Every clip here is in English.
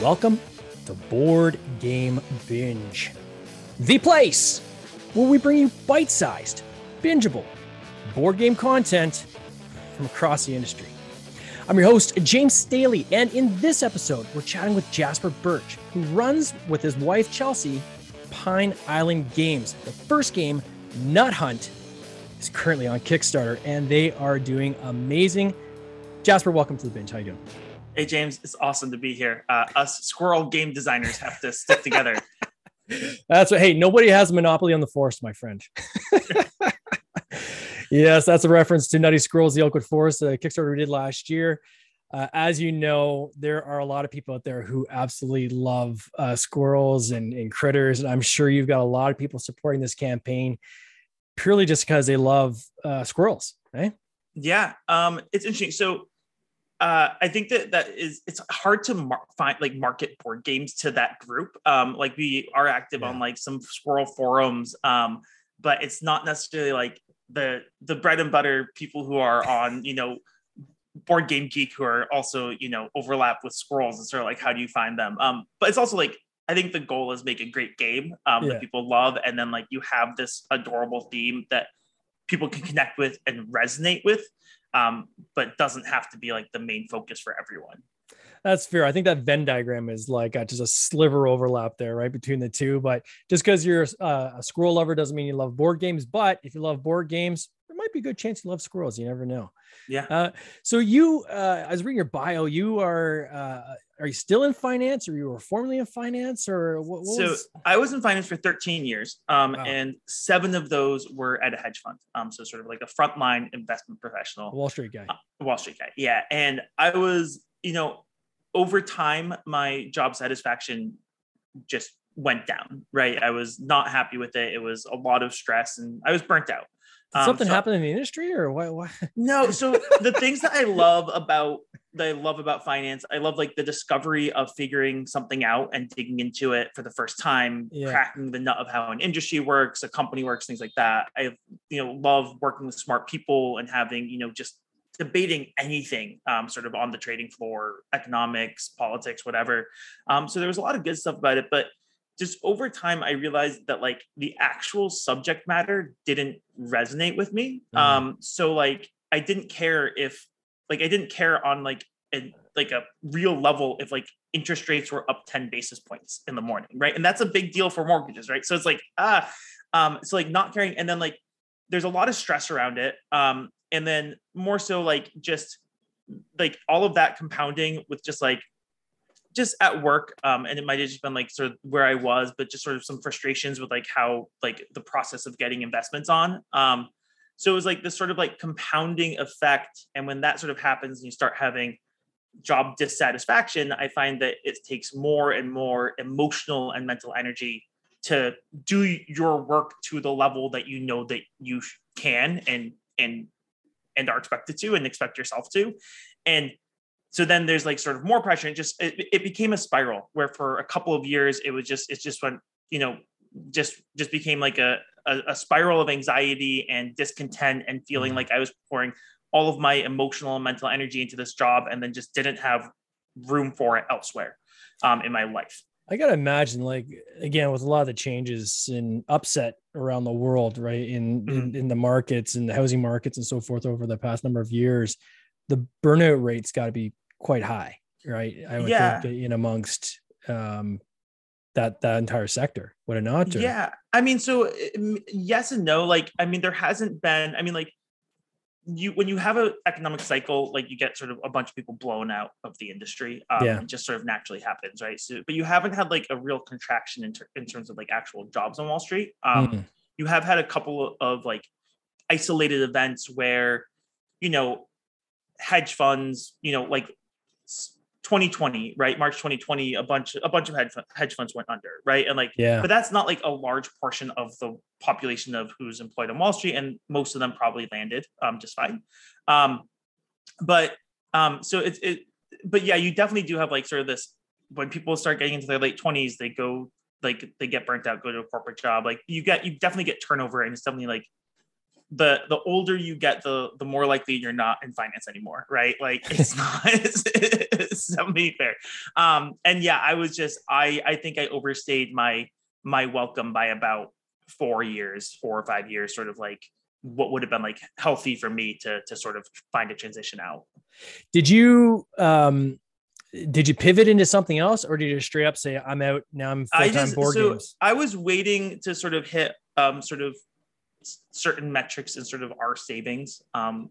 Welcome to Board Game Binge, the place where we bring you bite sized, bingeable board game content from across the industry. I'm your host, James Staley, and in this episode, we're chatting with Jasper Birch, who runs with his wife, Chelsea, Pine Island Games. The first game, Nut Hunt, is currently on Kickstarter, and they are doing amazing. Jasper, welcome to the binge. How you doing? Hey James, it's awesome to be here. Uh, us squirrel game designers have to stick together. That's what. Hey, nobody has a monopoly on the forest, my friend. yes, that's a reference to Nutty Squirrels, the Oakwood Forest, the Kickstarter we did last year. Uh, as you know, there are a lot of people out there who absolutely love uh, squirrels and, and critters, and I'm sure you've got a lot of people supporting this campaign purely just because they love uh, squirrels, right? Yeah, um, it's interesting. So uh, I think that that is it's hard to mar- find like market board games to that group. Um, like we are active yeah. on like some squirrel forums, um, but it's not necessarily like the the bread and butter people who are on you know board game geek who are also you know overlap with squirrels and sort of like how do you find them. Um, but it's also like I think the goal is make a great game um, yeah. that people love, and then like you have this adorable theme that people can connect with and resonate with um, but doesn't have to be like the main focus for everyone. That's fair. I think that Venn diagram is like just a sliver overlap there, right, between the two. But just because you're uh, a squirrel lover doesn't mean you love board games. But if you love board games, there might be a good chance you love squirrels. You never know. Yeah. Uh, so you, uh, I was reading your bio. You are, uh, are you still in finance, or you were formerly in finance, or what? what so was... I was in finance for 13 years, um, wow. and seven of those were at a hedge fund. Um, so sort of like a frontline investment professional, Wall Street guy. Uh, Wall Street guy, yeah. And I was, you know, over time, my job satisfaction just went down. Right, I was not happy with it. It was a lot of stress, and I was burnt out. Did something um, so, happen in the industry or what, what? No. So the things that I love about that I love about finance, I love like the discovery of figuring something out and digging into it for the first time, yeah. cracking the nut of how an industry works, a company works, things like that. I you know love working with smart people and having you know just debating anything um, sort of on the trading floor, economics, politics, whatever. Um, so there was a lot of good stuff about it, but just over time i realized that like the actual subject matter didn't resonate with me mm-hmm. um so like i didn't care if like i didn't care on like a like a real level if like interest rates were up 10 basis points in the morning right and that's a big deal for mortgages right so it's like ah um so like not caring and then like there's a lot of stress around it um and then more so like just like all of that compounding with just like just at work um, and it might have just been like sort of where i was but just sort of some frustrations with like how like the process of getting investments on um, so it was like this sort of like compounding effect and when that sort of happens and you start having job dissatisfaction i find that it takes more and more emotional and mental energy to do your work to the level that you know that you can and and and are expected to and expect yourself to and so then there's like sort of more pressure and just it, it became a spiral where for a couple of years it was just it just went you know just just became like a, a, a spiral of anxiety and discontent and feeling mm-hmm. like i was pouring all of my emotional and mental energy into this job and then just didn't have room for it elsewhere um, in my life i gotta imagine like again with a lot of the changes and upset around the world right in, mm-hmm. in in the markets and the housing markets and so forth over the past number of years the burnout rate's got to be quite high, right? I would yeah. think in amongst um, that that entire sector. Would it not? Or? Yeah, I mean, so yes and no. Like, I mean, there hasn't been. I mean, like you when you have an economic cycle, like you get sort of a bunch of people blown out of the industry. Um, yeah, it just sort of naturally happens, right? So, but you haven't had like a real contraction in, ter- in terms of like actual jobs on Wall Street. Um, mm. You have had a couple of like isolated events where you know hedge funds, you know, like 2020, right? March 2020, a bunch a bunch of hedge, hedge funds went under, right? And like, yeah, but that's not like a large portion of the population of who's employed on Wall Street, and most of them probably landed um, just fine. Um, but um, so it's it, but yeah, you definitely do have like sort of this when people start getting into their late 20s, they go like they get burnt out, go to a corporate job. Like you get you definitely get turnover, and it's definitely like the the older you get, the the more likely you're not in finance anymore, right? Like it's not it's, it's not fair. Um, and yeah, I was just I I think I overstayed my my welcome by about four years, four or five years, sort of like what would have been like healthy for me to to sort of find a transition out. Did you um did you pivot into something else or did you straight up say I'm out now I'm full-time board so games? I was waiting to sort of hit um sort of certain metrics and sort of our savings um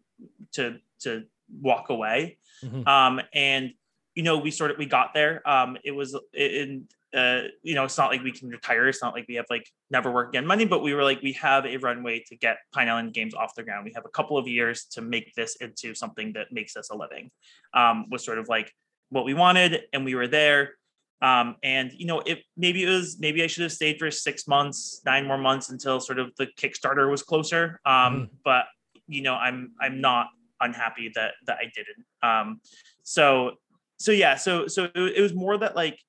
to to walk away. Mm-hmm. Um and you know we sort of we got there. Um it was in uh, you know, it's not like we can retire. It's not like we have like never work again money, but we were like, we have a runway to get Pine Island Games off the ground. We have a couple of years to make this into something that makes us a living. Um, was sort of like what we wanted, and we were there. Um, and you know, it maybe it was maybe I should have stayed for six months, nine more months until sort of the Kickstarter was closer. Um, mm. But you know, I'm I'm not unhappy that that I didn't. Um, so so yeah, so so it was more that like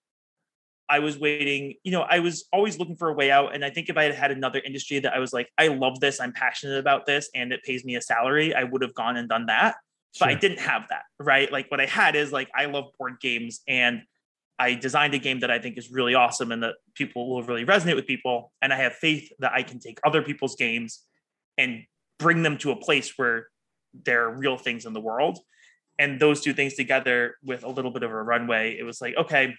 I was waiting, you know, I was always looking for a way out. And I think if I had had another industry that I was like, I love this, I'm passionate about this, and it pays me a salary, I would have gone and done that. Sure. But I didn't have that, right? Like what I had is like, I love board games and I designed a game that I think is really awesome and that people will really resonate with people. And I have faith that I can take other people's games and bring them to a place where they're real things in the world. And those two things together with a little bit of a runway, it was like, okay,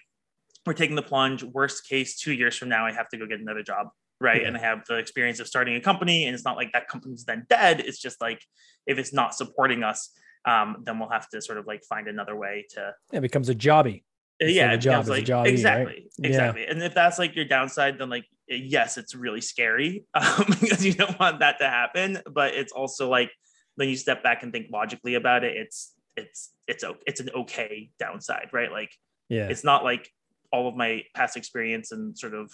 we're taking the plunge. Worst case, two years from now, I have to go get another job. Right. Yeah. And I have the experience of starting a company. And it's not like that company's then dead. It's just like if it's not supporting us, um, then we'll have to sort of like find another way to. It becomes a jobby. Uh, yeah, it job like, jobby, exactly, right? exactly. Yeah. And if that's like your downside, then like yes, it's really scary um, because you don't want that to happen. But it's also like when you step back and think logically about it, it's it's it's okay. it's an okay downside, right? Like yeah, it's not like all of my past experience and sort of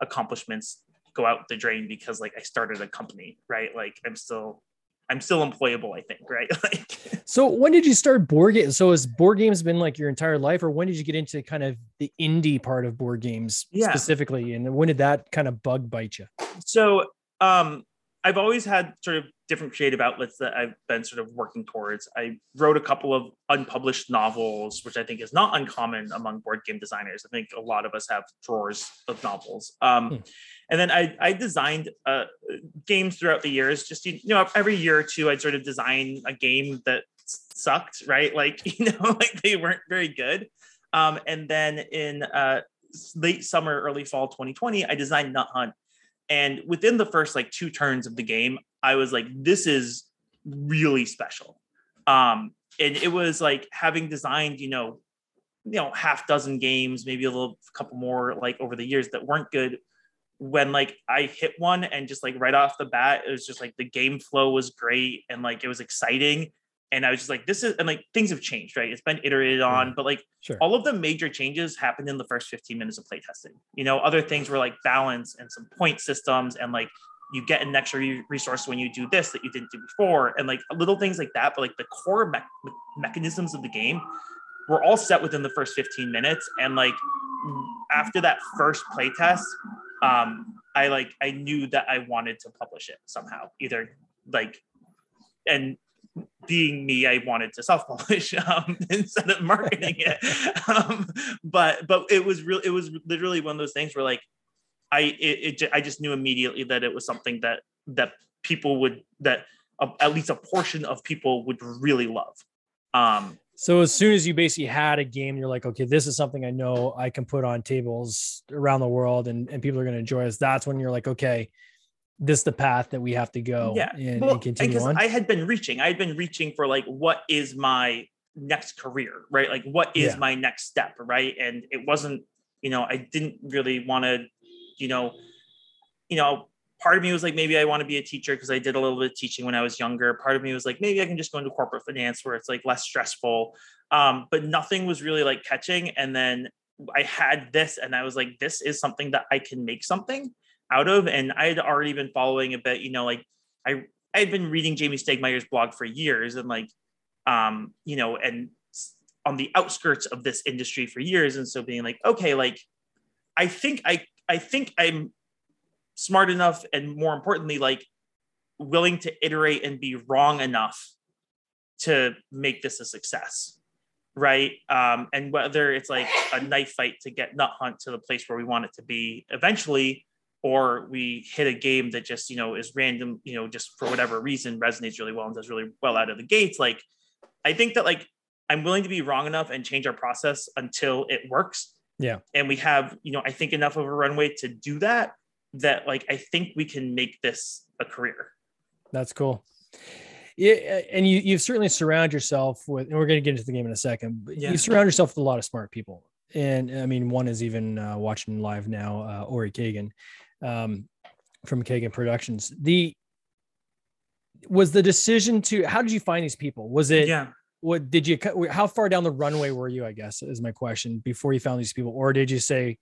accomplishments go out the drain because like I started a company, right? Like I'm still I'm still employable, I think, right? like So when did you start board games? So has board games been like your entire life or when did you get into kind of the indie part of board games yeah. specifically and when did that kind of bug bite you? So um I've always had sort of different creative outlets that I've been sort of working towards. I wrote a couple of unpublished novels, which I think is not uncommon among board game designers. I think a lot of us have drawers of novels. Um, hmm. And then I, I designed uh, games throughout the years. Just you know, every year or two, I'd sort of design a game that sucked, right? Like you know, like they weren't very good. Um, and then in uh, late summer, early fall 2020, I designed Nut Hunt and within the first like two turns of the game, I was like, this is really special. Um, and it was like having designed, you know, you know, half dozen games, maybe a little couple more like over the years that weren't good. When like I hit one and just like right off the bat, it was just like the game flow was great and like it was exciting and I was just like, this is, and like things have changed, right? It's been iterated on, but like sure. all of the major changes happened in the first 15 minutes of playtesting. You know, other things were like balance and some point systems and like you get an extra resource when you do this that you didn't do before, and like little things like that. But like the core me- mechanisms of the game were all set within the first 15 minutes. And like after that first playtest, um, I like I knew that I wanted to publish it somehow, either like and being me, I wanted to self-publish um, instead of marketing it. Um, but but it was real. It was literally one of those things where like I it, it I just knew immediately that it was something that that people would that uh, at least a portion of people would really love. Um, so as soon as you basically had a game, you're like, okay, this is something I know I can put on tables around the world and, and people are going to enjoy us. That's when you're like, okay, this the path that we have to go yeah. and, well, and continue on? I had been reaching. I had been reaching for like what is my next career, right? Like what is yeah. my next step, right? And it wasn't, you know, I didn't really want to, you know, you know, part of me was like maybe I want to be a teacher because I did a little bit of teaching when I was younger. Part of me was like maybe I can just go into corporate finance where it's like less stressful. Um, but nothing was really like catching. And then I had this, and I was like, this is something that I can make something out of. And I had already been following a bit, you know, like I I had been reading Jamey Stegmaier's blog for years and like um, you know, and on the outskirts of this industry for years. And so being like, okay, like I think I I think I'm smart enough and more importantly, like willing to iterate and be wrong enough to make this a success right um, and whether it's like a knife fight to get nut hunt to the place where we want it to be eventually or we hit a game that just you know is random you know just for whatever reason resonates really well and does really well out of the gates like i think that like i'm willing to be wrong enough and change our process until it works. Yeah. And we have you know i think enough of a runway to do that that like i think we can make this a career. That's cool. Yeah, and you you've certainly surround yourself with, and we're going to get into the game in a second. But yeah. you surround yourself with a lot of smart people, and I mean, one is even uh, watching live now, uh, Ori Kagan, um, from Kagan Productions. The was the decision to how did you find these people? Was it yeah? What did you? How far down the runway were you? I guess is my question. Before you found these people, or did you say,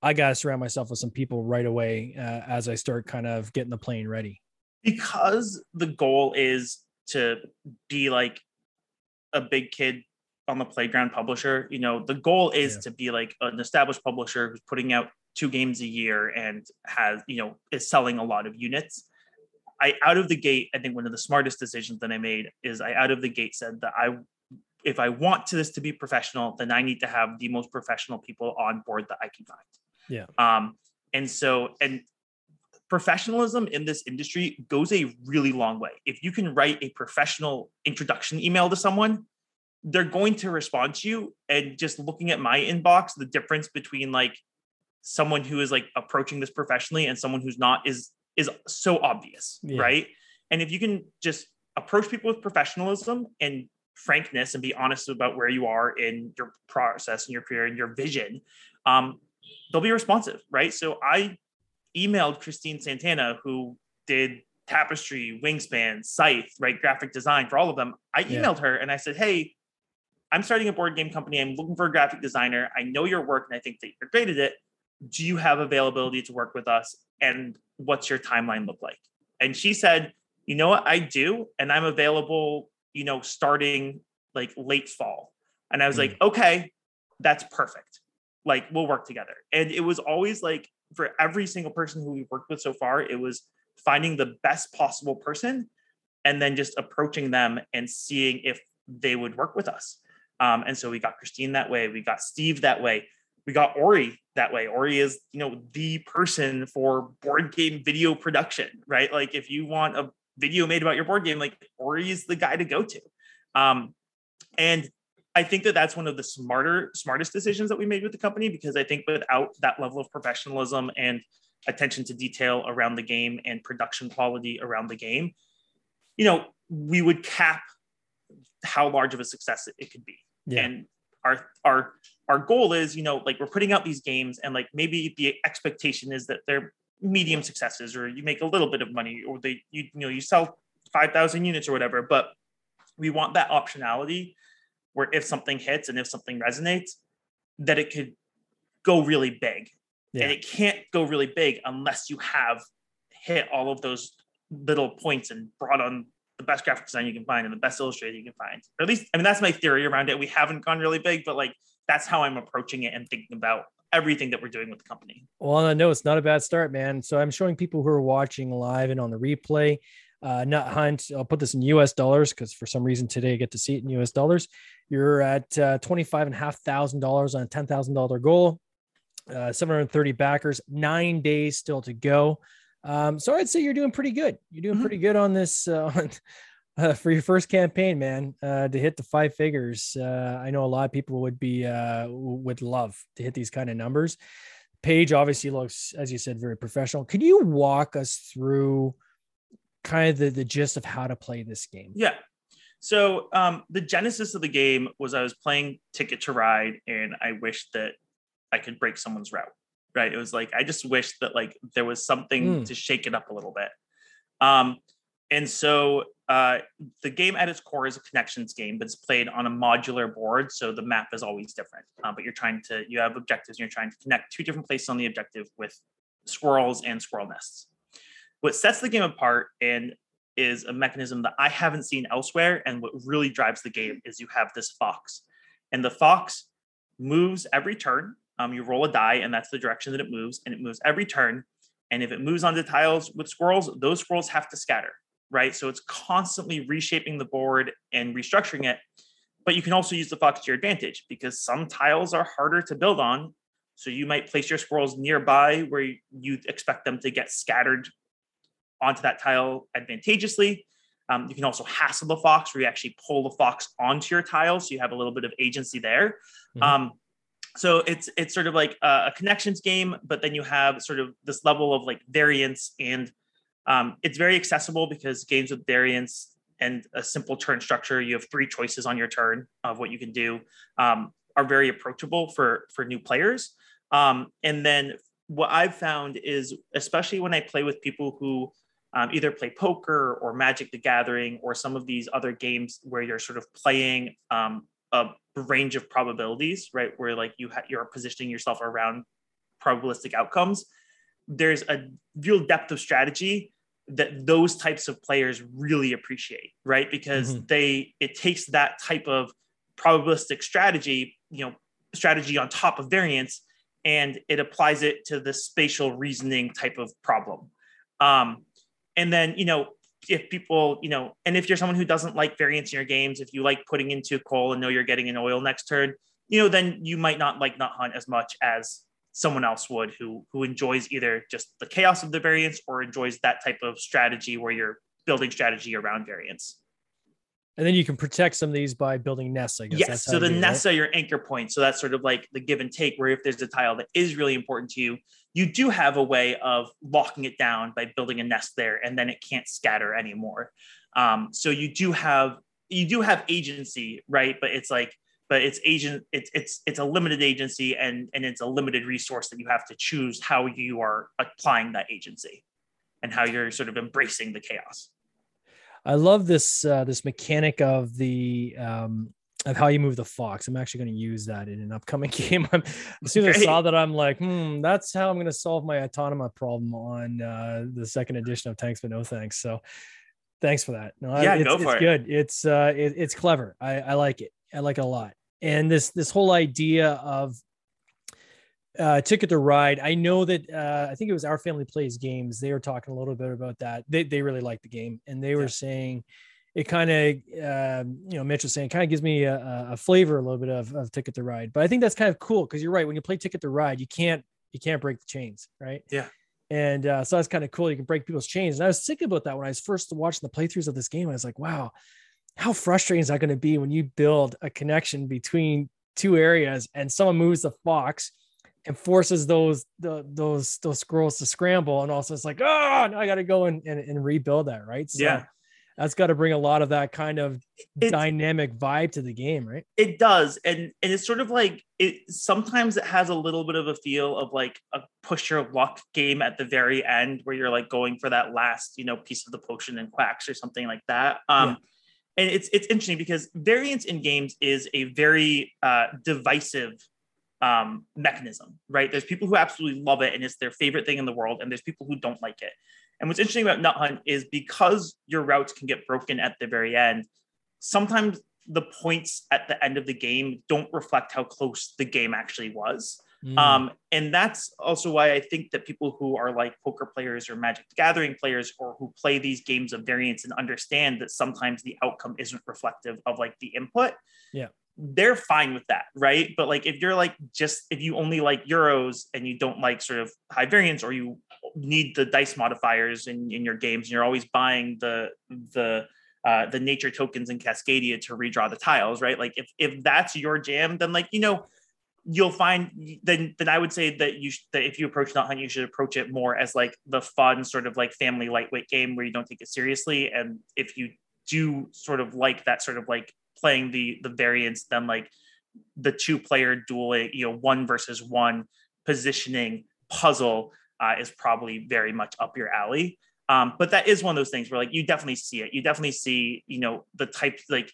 "I got to surround myself with some people right away uh, as I start kind of getting the plane ready"? because the goal is to be like a big kid on the playground publisher you know the goal is yeah. to be like an established publisher who's putting out two games a year and has you know is selling a lot of units i out of the gate i think one of the smartest decisions that i made is i out of the gate said that i if i want to this to be professional then i need to have the most professional people on board that i can find yeah um and so and professionalism in this industry goes a really long way. If you can write a professional introduction email to someone, they're going to respond to you. And just looking at my inbox, the difference between like someone who is like approaching this professionally and someone who's not is is so obvious, yeah. right? And if you can just approach people with professionalism and frankness and be honest about where you are in your process and your career and your vision, um, they'll be responsive, right? So I emailed Christine Santana, who did Tapestry, Wingspan, Scythe, right? Graphic design for all of them. I emailed yeah. her and I said, Hey, I'm starting a board game company. I'm looking for a graphic designer. I know your work and I think that you're great at it. Do you have availability to work with us? And what's your timeline look like? And she said, You know what? I do. And I'm available, you know, starting like late fall. And I was mm. like, Okay, that's perfect. Like, we'll work together. And it was always like, for every single person who we've worked with so far, it was finding the best possible person and then just approaching them and seeing if they would work with us. Um, and so we got Christine that way, we got Steve that way, we got Ori that way. Ori is, you know, the person for board game video production, right? Like if you want a video made about your board game, like Ori is the guy to go to. Um, and I think that that's one of the smarter, smartest decisions that we made with the company because I think without that level of professionalism and attention to detail around the game and production quality around the game, you know, we would cap how large of a success it, could be. Yeah. And our our our goal is, you know, like we're putting out these games and like maybe the expectation is that they're medium successes or you make a little bit of money or they you, you know you sell 5000 units or whatever but we want that optionality where if something hits and if something resonates, that it could go really big. Yeah. And it can't go really big unless you have hit all of those little points and brought on the best graphic design you can find and the best illustrator you can find. Or at least, I mean, that's my theory around it. We haven't gone really big, but like that's how I'm approaching it and thinking about everything that we're doing with the company. Well, no, it's not a bad start, man. So I'm showing people who are watching live and on the replay. Uh, Nut Hunt, I'll put this in US dollars because for some reason today I get to see it in US dollars. You're at uh, $25,500 on a $10,000 goal, uh, 730 backers, nine days still to go. Um, so I'd say you're doing pretty good. You're doing mm-hmm. pretty good on this uh, on, uh, for your first campaign, man. Uh, to hit the five figures, uh, I know a lot of people would be uh, would love to hit these kind of numbers. Page obviously looks, as you said, very professional. Could you walk us through kind of the, the gist of how to play this game? Yeah, so um, the genesis of the game was I was playing Ticket to Ride, and I wished that I could break someone's route. Right? It was like I just wished that like there was something mm. to shake it up a little bit. Um, and so uh, the game at its core is a connections game, but it's played on a modular board, so the map is always different. Uh, but you're trying to you have objectives, and you're trying to connect two different places on the objective with squirrels and squirrel nests. What sets the game apart, and is a mechanism that I haven't seen elsewhere. And what really drives the game is you have this fox, and the fox moves every turn. Um, you roll a die, and that's the direction that it moves, and it moves every turn. And if it moves onto tiles with squirrels, those squirrels have to scatter. Right? So it's constantly reshaping the board and restructuring it. But you can also use the fox to your advantage because some tiles are harder to build on. So you might place your squirrels nearby where you expect them to get scattered onto that tile advantageously. Um, you can also hassle the fox, where you actually pull the fox onto your tile, so you have a little bit of agency there. Mm-hmm. Um, so it's it's sort of like a, a, connections game, but then you have sort of this level of like variance, and um, it's very accessible because games with variance and a simple turn structure, you have three choices on your turn of what you can do, um, are very approachable for for new players. Um, and then what I've found is, especially when I play with people who um, either play poker or Magic the Gathering or some of these other games where you're sort of playing um, a range of probabilities, right? Where like you ha- you're positioning yourself around probabilistic outcomes. There's a real depth of strategy that those types of players really appreciate, right? Because mm-hmm. they it takes that type of probabilistic strategy, you know, strategy on top of variance, and it applies it to the spatial reasoning type of problem. Um, and then you know if people you know and if you're someone who doesn't like variance in your games if you like putting into coal and know you're getting an oil next turn you know then you might not like nut hunt as much as someone else would who who enjoys either just the chaos of the variance or enjoys that type of strategy where you're building strategy around variance and then you can protect some of these by building nests, I guess. Yes. So the nests are your anchor point. So that's sort of like the give and take, where if there's a tile that is really important to you, you do have a way of locking it down by building a nest there, and then it can't scatter anymore. Um, so you do have you do have agency, right? But it's like, but it's agent, it's it's it's a limited agency, and and it's a limited resource that you have to choose how you are applying that agency, and how you're sort of embracing the chaos. I love this uh, this mechanic of the um, of how you move the fox. I'm actually going to use that in an upcoming game. I'm, as soon as I saw that, I'm like, hmm, that's how I'm going to solve my automa problem on uh, the second edition of Tanks, but no thanks. So thanks for that. No, yeah, it's, go for it's it. good. It's uh, it, it's clever. I, I like it. I like it a lot. And this this whole idea of uh, Ticket to Ride. I know that uh, I think it was Our Family Plays Games. They were talking a little bit about that. They they really liked the game, and they were yeah. saying it kind of uh, you know Mitch was saying kind of gives me a, a, flavor a little bit of, of Ticket to Ride. But I think that's kind of cool because you're right. When you play Ticket to Ride, you can't you can't break the chains, right? Yeah. And uh, so that's kind of cool. You can break people's chains. And I was thinking about that when I was first watching the playthroughs of this game. I was like, wow, how frustrating is that going to be when you build a connection between two areas and someone moves the fox and forces those the, those those squirrels to scramble and also it's like oh i gotta go and, and, and rebuild that right? So yeah. that's got to bring a lot of that kind of it, dynamic vibe to the game right? It does and and it's sort of like it sometimes it has a little bit of a feel of like a push your luck game at the very end where you're like going for that last you know piece of the potion and quacks or something like that. Um yeah. And it's it's interesting because variance in games is a very uh divisive um, mechanism, right? There's people who absolutely love it and it's their favorite thing in the world, and there's people who don't like it. And what's interesting about Nut Hunt is because your routes can get broken at the very end, sometimes the points at the end of the game don't reflect how close the game actually was. Mm. Um, and that's also why I think that people who are like poker players or Magic the Gathering players or who play these games of variance and understand that sometimes the outcome isn't reflective of like the input. Yeah they're fine with that, right? But like if you're like just if you only like euros and you don't like sort of high variance or you need the dice modifiers in, in your games and you're always buying the the uh, the nature tokens in Cascadia to redraw the tiles, right? Like if if that's your jam, then like you know you'll find then then I would say that you sh- that if you approach Nut Hunt, you should approach it more as like the fun sort of like family lightweight game where you don't take it seriously. And if you do sort of like that sort of like playing the the variants then like the two player dueling, you know, one versus one positioning puzzle uh, is probably very much up your alley. Um, but that is one of those things where like you definitely see it. You definitely see, you know, the types like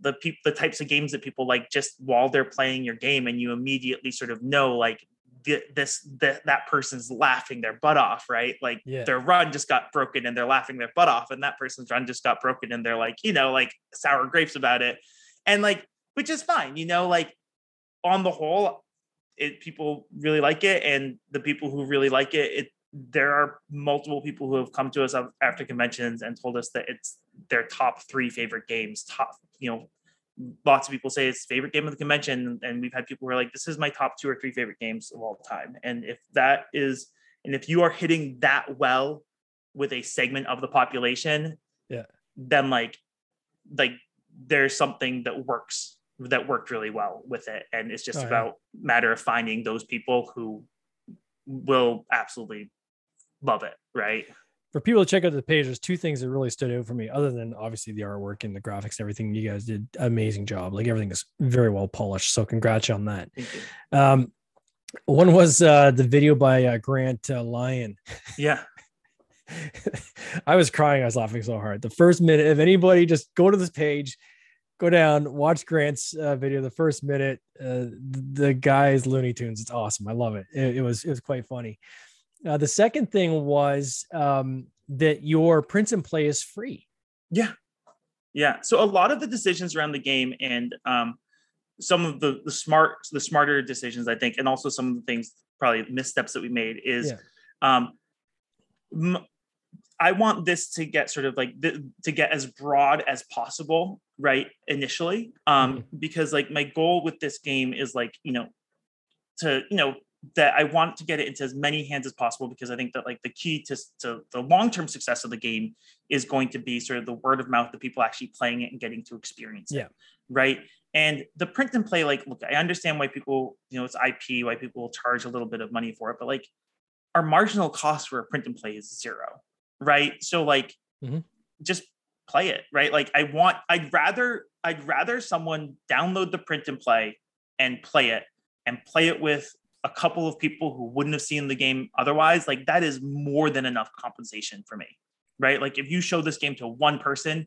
the people the types of games that people like just while they're playing your game and you immediately sort of know like this that that person's laughing their butt off, right? Like yeah. their run just got broken and they're laughing their butt off, and that person's run just got broken and they're like, you know, like sour grapes about it, and like, which is fine, you know, like on the whole, it people really like it, and the people who really like it, it there are multiple people who have come to us after conventions and told us that it's their top three favorite games. Top, you know, lots of people say it's favorite game of the convention, and we've had people who are like, "This is my top two or three favorite games of all time." And if that is, and if you are hitting that well with a segment of the population, yeah, then like, like there's something that works that worked really well with it, and it's just oh, about yeah. matter of finding those people who will absolutely love it, right? For people to check out the page, there's two things that really stood out for me, other than obviously the artwork and the graphics and everything. You guys did amazing job. Like everything is very well polished. So congrats on that. Um, one was uh, the video by uh, Grant uh, Lyon. Yeah. I was crying. I was laughing so hard. The first minute, if anybody just go to this page, go down, watch Grant's uh, video. The first minute, uh, the guy's Looney Tunes. It's awesome. I love it. It, it was it was quite funny. Uh, the second thing was um, that your print and play is free. Yeah, yeah. So a lot of the decisions around the game and um, some of the the smart the smarter decisions, I think, and also some of the things probably missteps that we made is. Yeah. Um, m- I want this to get sort of like th- to get as broad as possible, right? Initially, um, mm-hmm. because like my goal with this game is like you know to you know that I want to get it into as many hands as possible because I think that like the key to, to the long-term success of the game is going to be sort of the word of mouth, the people actually playing it and getting to experience it. Yeah. Right. And the print and play, like, look, I understand why people, you know, it's IP, why people will charge a little bit of money for it, but like our marginal cost for a print and play is zero. Right. So like mm-hmm. just play it. Right. Like I want, I'd rather, I'd rather someone download the print and play and play it and play it with a couple of people who wouldn't have seen the game otherwise, like that is more than enough compensation for me. Right. Like if you show this game to one person,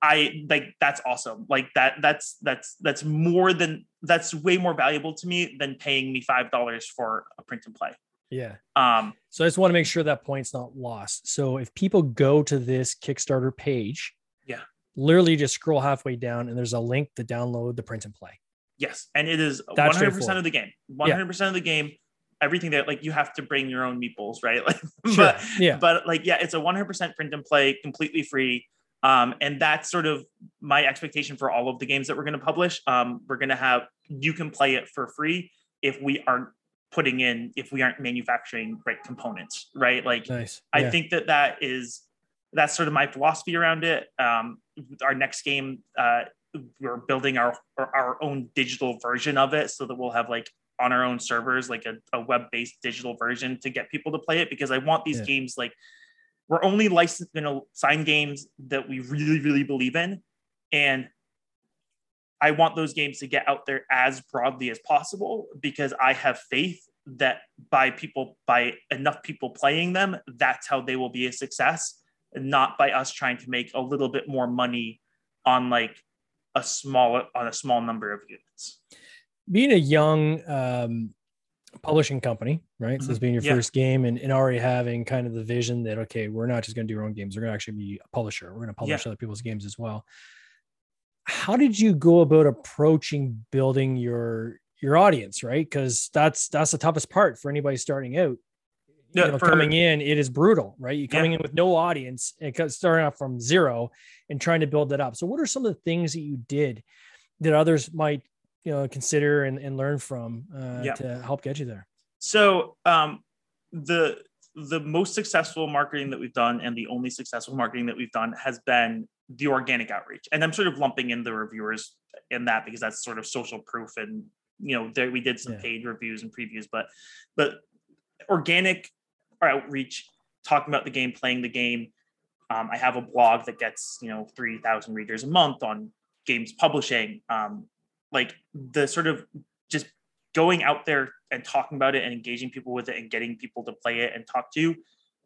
I like that's awesome. Like that that's that's that's more than that's way more valuable to me than paying me five dollars for a print and play. Yeah. Um, so I just want to make sure that point's not lost. So if people go to this Kickstarter page, yeah, literally just scroll halfway down and there's a link to download the print and play. Yes, and it is one hundred percent of the game. One hundred percent of the game. Everything that like you have to bring your own meeples, right? Like, sure. but yeah, but like yeah, it's a one hundred percent print and play, completely free. Um, and that's sort of my expectation for all of the games that we're going to publish. Um, we're going to have you can play it for free if we aren't putting in if we aren't manufacturing right components, right? Like, nice. yeah. I think that that is that's sort of my philosophy around it. Um, our next game uh, we're building our our own digital version of it so that we'll have like on our own servers like a, a web-based digital version to get people to play it because i want these yeah. games like we're only licensed you know sign games that we really really believe in and i want those games to get out there as broadly as possible because i have faith that by people by enough people playing them that's how they will be a success not by us trying to make a little bit more money on like a small on a small number of units. Being a young um, publishing company, right? Mm-hmm. So this being your yeah. first game and, and already having kind of the vision that okay, we're not just going to do our own games, we're going to actually be a publisher. We're going to publish yeah. other people's games as well. How did you go about approaching building your your audience, right? Because that's that's the toughest part for anybody starting out yeah, you know, for, coming in, it is brutal, right? You're coming yeah. in with no audience and starting off from zero and trying to build that up. So, what are some of the things that you did that others might, you know, consider and, and learn from uh, yeah. to help get you there? So, um, the the most successful marketing that we've done and the only successful marketing that we've done has been the organic outreach. And I'm sort of lumping in the reviewers in that because that's sort of social proof and you know there we did some yeah. paid reviews and previews but but organic outreach, talking about the game, playing the game. Um, I have a blog that gets you know three thousand readers a month on games publishing. Um, like the sort of just going out there and talking about it and engaging people with it and getting people to play it and talk to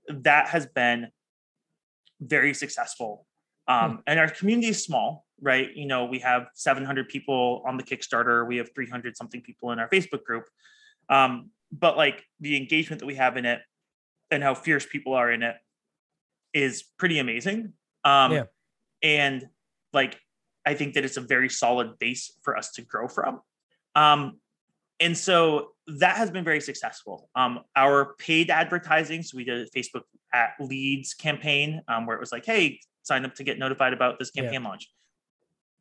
that has been very successful. Um, hmm. And our community is small, right? You know, we have 700 people on the Kickstarter. We have 300 something people in our Facebook group. Um, but like the engagement that we have in it and how fierce people are in it is pretty amazing. Um, yeah. And like, I think that it's a very solid base for us to grow from. Um, and so that has been very successful. Um, our paid advertising, so we did a Facebook at leads campaign um, where it was like, hey, sign up to get notified about this campaign yeah. launch.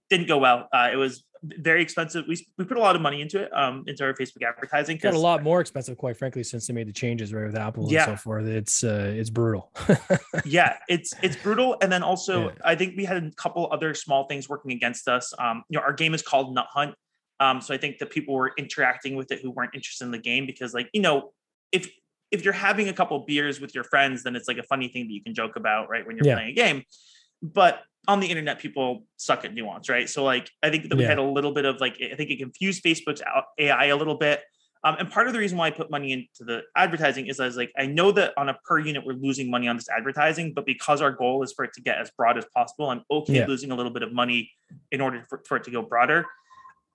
Didn't go well. Uh, it was very expensive. We, we put a lot of money into it, um, into our Facebook advertising. Got a lot more expensive, quite frankly, since they made the changes right with Apple yeah. and so forth. It's uh, it's brutal. yeah, it's it's brutal. And then also, yeah. I think we had a couple other small things working against us. Um, you know, our game is called Nut Hunt. Um, so I think that people were interacting with it who weren't interested in the game because, like, you know, if if you're having a couple beers with your friends, then it's like a funny thing that you can joke about, right? When you're yeah. playing a game. But on the internet, people suck at nuance, right? So like I think that we yeah. had a little bit of like I think it confused Facebook's AI a little bit. Um, and part of the reason why I put money into the advertising is I was like, I know that on a per unit we're losing money on this advertising, but because our goal is for it to get as broad as possible, I'm okay yeah. losing a little bit of money in order for, for it to go broader.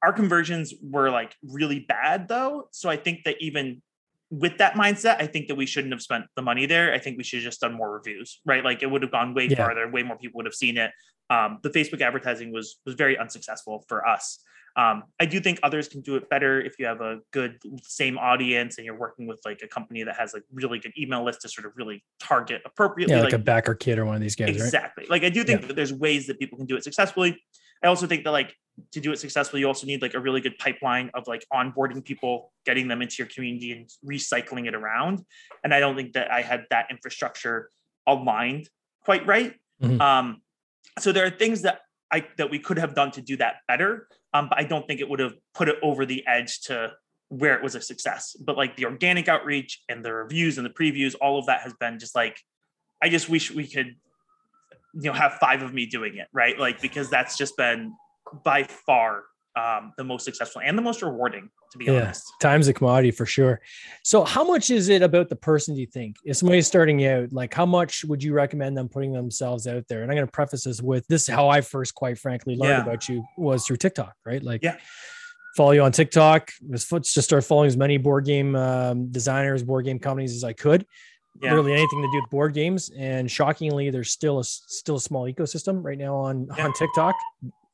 Our conversions were like really bad though. So I think that even with that mindset, I think that we shouldn't have spent the money there. I think we should have just done more reviews, right? Like it would have gone way yeah. farther, way more people would have seen it. Um, the Facebook advertising was was very unsuccessful for us. Um, I do think others can do it better if you have a good same audience and you're working with like a company that has like really good email list to sort of really target appropriately. Yeah, like, like a BackerKit or one of these guys. Exactly. Right? Like I do think yeah. that there's ways that people can do it successfully. I also think that like to do it successfully, you also need like a really good pipeline of like onboarding people, getting them into your community and recycling it around. And I don't think that I had that infrastructure aligned quite right. Mm-hmm. Um, so there are things that I that we could have done to do that better. Um, but I don't think it would have put it over the edge to where it was a success. But like the organic outreach and the reviews and the previews, all of that has been just like, I just wish we could you know have five of me doing it right? Like because that's just been by far um, the most successful and the most rewarding to be yeah, honest. Time's a commodity for sure. So how much is it about the person do you think? If somebody's starting out like how much would you recommend them putting themselves out there? And i'm going to preface this with this is how i first quite frankly learned yeah. about you was through tiktok right? Like yeah. follow you on tiktok just start following as many board game um, designers board game companies as i could yeah. literally anything to do with board games. And shockingly, there's still a still a small ecosystem right now on yeah. on TikTok.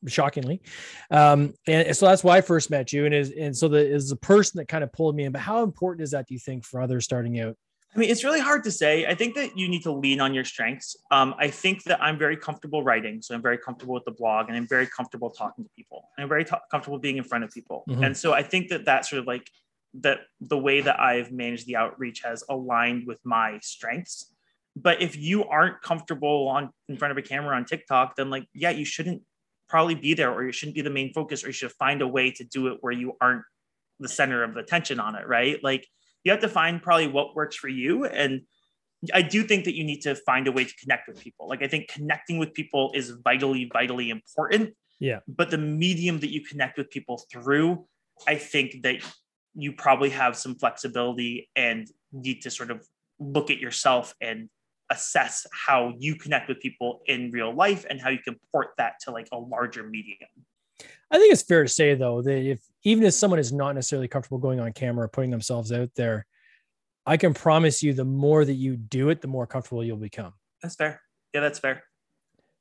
Shockingly, um, and so that's why I first met you, and is and so the is the person that kind of pulled me in. But how important is that? Do you think for others starting out? I mean, it's really hard to say. I think that you need to lean on your strengths. Um, I think that I'm very comfortable writing, so I'm very comfortable with the blog, and I'm very comfortable talking to people, and I'm very t- comfortable being in front of people. Mm-hmm. And so I think that that sort of like that the way that I've managed the outreach has aligned with my strengths. But if you aren't comfortable on in front of a camera on TikTok, then like, yeah, you shouldn't probably be there or you shouldn't be the main focus or you should find a way to do it where you aren't the center of attention on it, right? Like you have to find probably what works for you. And I do think that you need to find a way to connect with people. Like I think connecting with people is vitally, vitally important. Yeah. But the medium that you connect with people through, I think that you probably have some flexibility and need to sort of look at yourself and assess how you connect with people in real life and how you can port that to like a larger medium. I think it's fair to say though that if even if someone is not necessarily comfortable going on camera or putting themselves out there, I can promise you the more that you do it, the more comfortable you'll become. That's fair. Yeah, that's fair.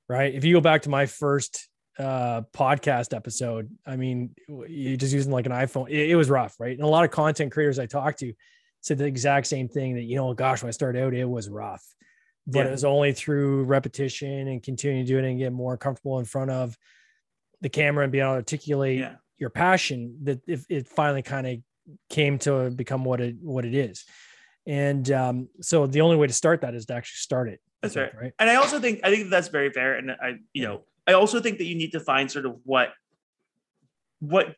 Right. If you go back to my first uh, podcast episode. I mean, you just using like an iPhone. It, it, was rough, right? And a lot of content creators I talked to said the exact same thing that, you know, gosh, when I started out, it was rough. But yeah. it was only through repetition and continuing to do it and get more comfortable in front of the camera and being able to articulate yeah. your passion that if it finally kind of came to become what it what it is. And um, so the only way to start that is to actually start it. That's right. right. And I also think I think that's very fair. And I, you know, I also think that you need to find sort of what what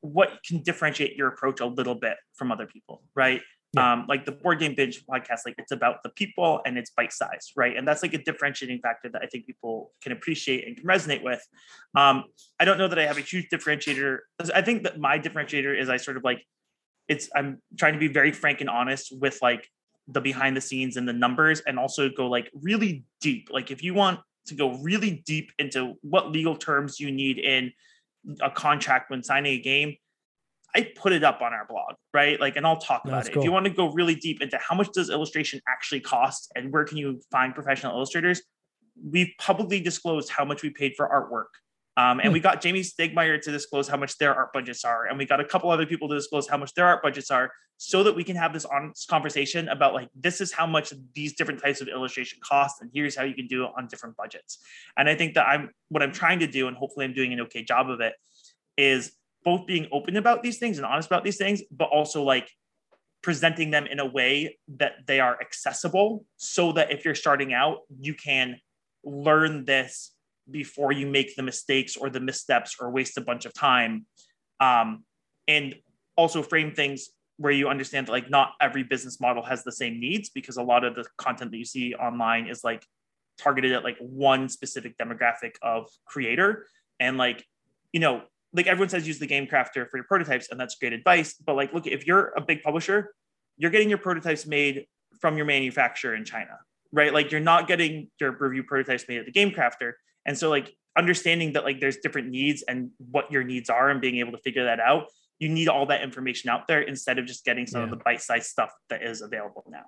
what can differentiate your approach a little bit from other people, right? Yeah. Um, like the board game binge podcast, like it's about the people and it's bite size, right? And that's like a differentiating factor that I think people can appreciate and can resonate with. Um, I don't know that I have a huge differentiator. I think that my differentiator is I sort of like it's I'm trying to be very frank and honest with like the behind the scenes and the numbers and also go like really deep. Like if you want to go really deep into what legal terms you need in a contract when signing a game, I put it up on our blog, right? Like, and I'll talk about it. Cool. If you want to go really deep into how much does illustration actually cost and where can you find professional illustrators, we've publicly disclosed how much we paid for artwork Um, and hmm. we got Jamey Stegmaier to disclose how much their art budgets are, and we got a couple other people to disclose how much their art budgets are, so that we can have this honest conversation about like this is how much these different types of illustration cost, and here's how you can do it on different budgets. And I think that I'm what I'm trying to do, and hopefully I'm doing an okay job of it, is both being open about these things and honest about these things, but also like presenting them in a way that they are accessible, so that if you're starting out, you can learn this before you make the mistakes or the missteps or waste a bunch of time. Um, and also frame things where you understand that like not every business model has the same needs because a lot of the content that you see online is like targeted at like one specific demographic of creator. And like you know like everyone says use the game crafter for your prototypes and that's great advice. But like look if you're a big publisher you're getting your prototypes made from your manufacturer in china right? Like you're not getting your review prototypes made at the game crafter and so like understanding that like there's different needs and what your needs are and being able to figure that out, you need all that information out there instead of just getting some yeah. of the bite-sized stuff that is available now.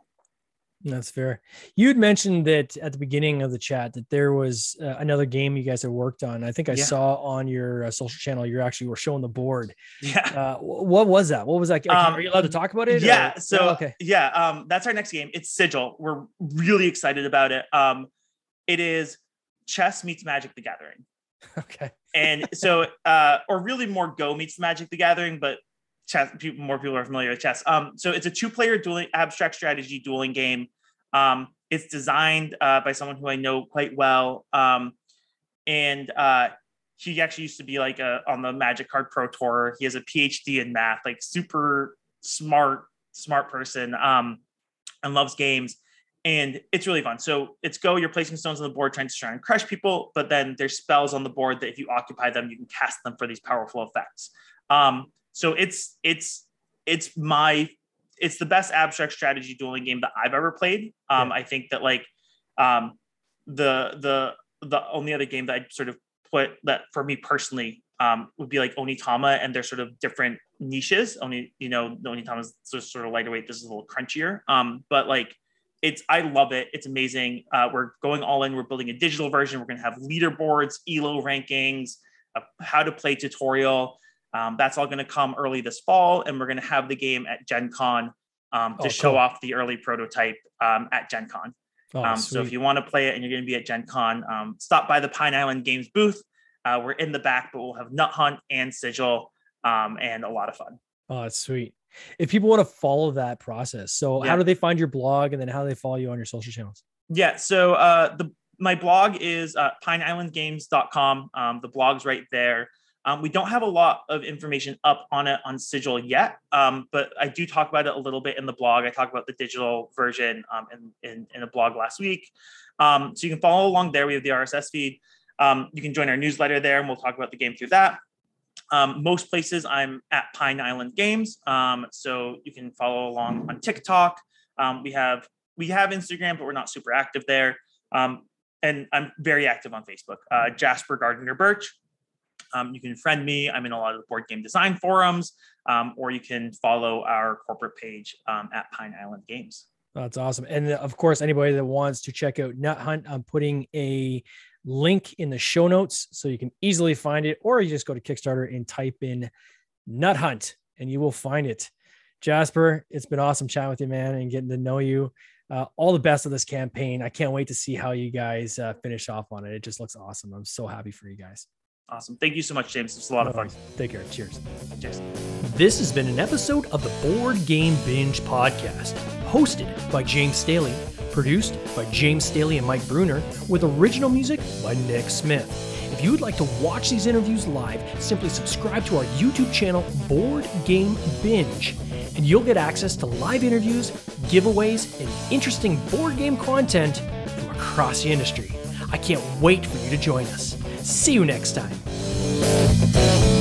That's fair. You had mentioned that at the beginning of the chat that there was uh, another game you guys had worked on. I think I yeah. saw on your uh, social channel you actually were showing the board. Yeah. Uh, what was that? What was that? Um, Are you allowed to talk about it? Yeah. Or? So oh, okay. Yeah. Um, that's our next game. It's Sigil. We're really excited about it. Um, it is chess meets Magic the Gathering. Okay. and so, uh, or really more Go meets Magic the Gathering, but chess, people, more people are familiar with chess. Um, so it's a two-player dueling abstract strategy dueling game. Um, it's designed uh, by someone who I know quite well, um, and uh, he actually used to be like a, on the Magic Card Pro Tour. He has a PhD in math, like super smart, smart person, um, and loves games and it's really fun. So it's go, you're placing stones on the board, trying to try and crush people, but then there's spells on the board that if you occupy them, you can cast them for these powerful effects. Um, so it's it's it's my it's the best abstract strategy dueling game that I've ever played. Um, yeah. I think that like um, the the the only other game that I'd sort of put that for me personally um, would be like Onitama, and they're sort of different niches. Only you know, the Onitama is sort of lighter weight. This is a little crunchier. Um, but like it's I love it. It's amazing. Uh, we're going all in. We're building a digital version. We're going to have leaderboards, Elo rankings, a how to play tutorial. Um, that's all going to come early this fall, and we're going to have the game at Gen Con um, to oh, show off the early prototype um, at Gen Con. Oh, um, so if you want to play it and you're going to be at Gen Con, um, stop by the Pine Island Games booth. Uh, we're in the back, but we'll have Nut Hunt and Sigil um, and a lot of fun. Oh, that's sweet if people want to follow that process. So yeah. how do they find your blog and then how do they follow you on your social channels? Yeah so uh the my blog is uh, pineislandgames.com um, the blog's right there. Um, we don't have a lot of information up on it on sigil yet um, but i do talk about it a little bit in the blog. I talk about the digital version um, in, in, in, a blog last week. Um, so you can follow along there. We have the rss feed. Um, you can join our newsletter there and we'll talk about the game through that um, most places I'm at Pine Island Games, um, so you can follow along on TikTok. Um, we have we have Instagram, but we're not super active there. Um, and I'm very active on Facebook. Uh, Jasper Gardner Birch. Um, you can friend me. I'm in a lot of the board game design forums, um, or you can follow our corporate page at Pine Island Games. That's awesome. And of course, anybody that wants to check out Nut Hunt, I'm putting a link in the show notes so you can easily find it, or you just go to Kickstarter and type in Nut Hunt and you will find it. Jasper, it's been awesome chatting with you, man, and getting to know you. Uh, all the best of this campaign. I can't wait to see how you guys uh, finish off on it. It just looks awesome. I'm so happy for you guys. Awesome. Thank you so much, James. It's a lot of fun. Take care. Cheers. Cheers. This has been an episode of the Board Game Binge podcast, hosted by James Staley Produced by James Staley and Mike Bruner, with original music by Nick Smith. If you would like to watch these interviews live, simply subscribe to our YouTube channel, Board Game Binge, and you'll get access to live interviews, giveaways, and interesting board game content from across the industry. I can't wait for you to join us. See you next time.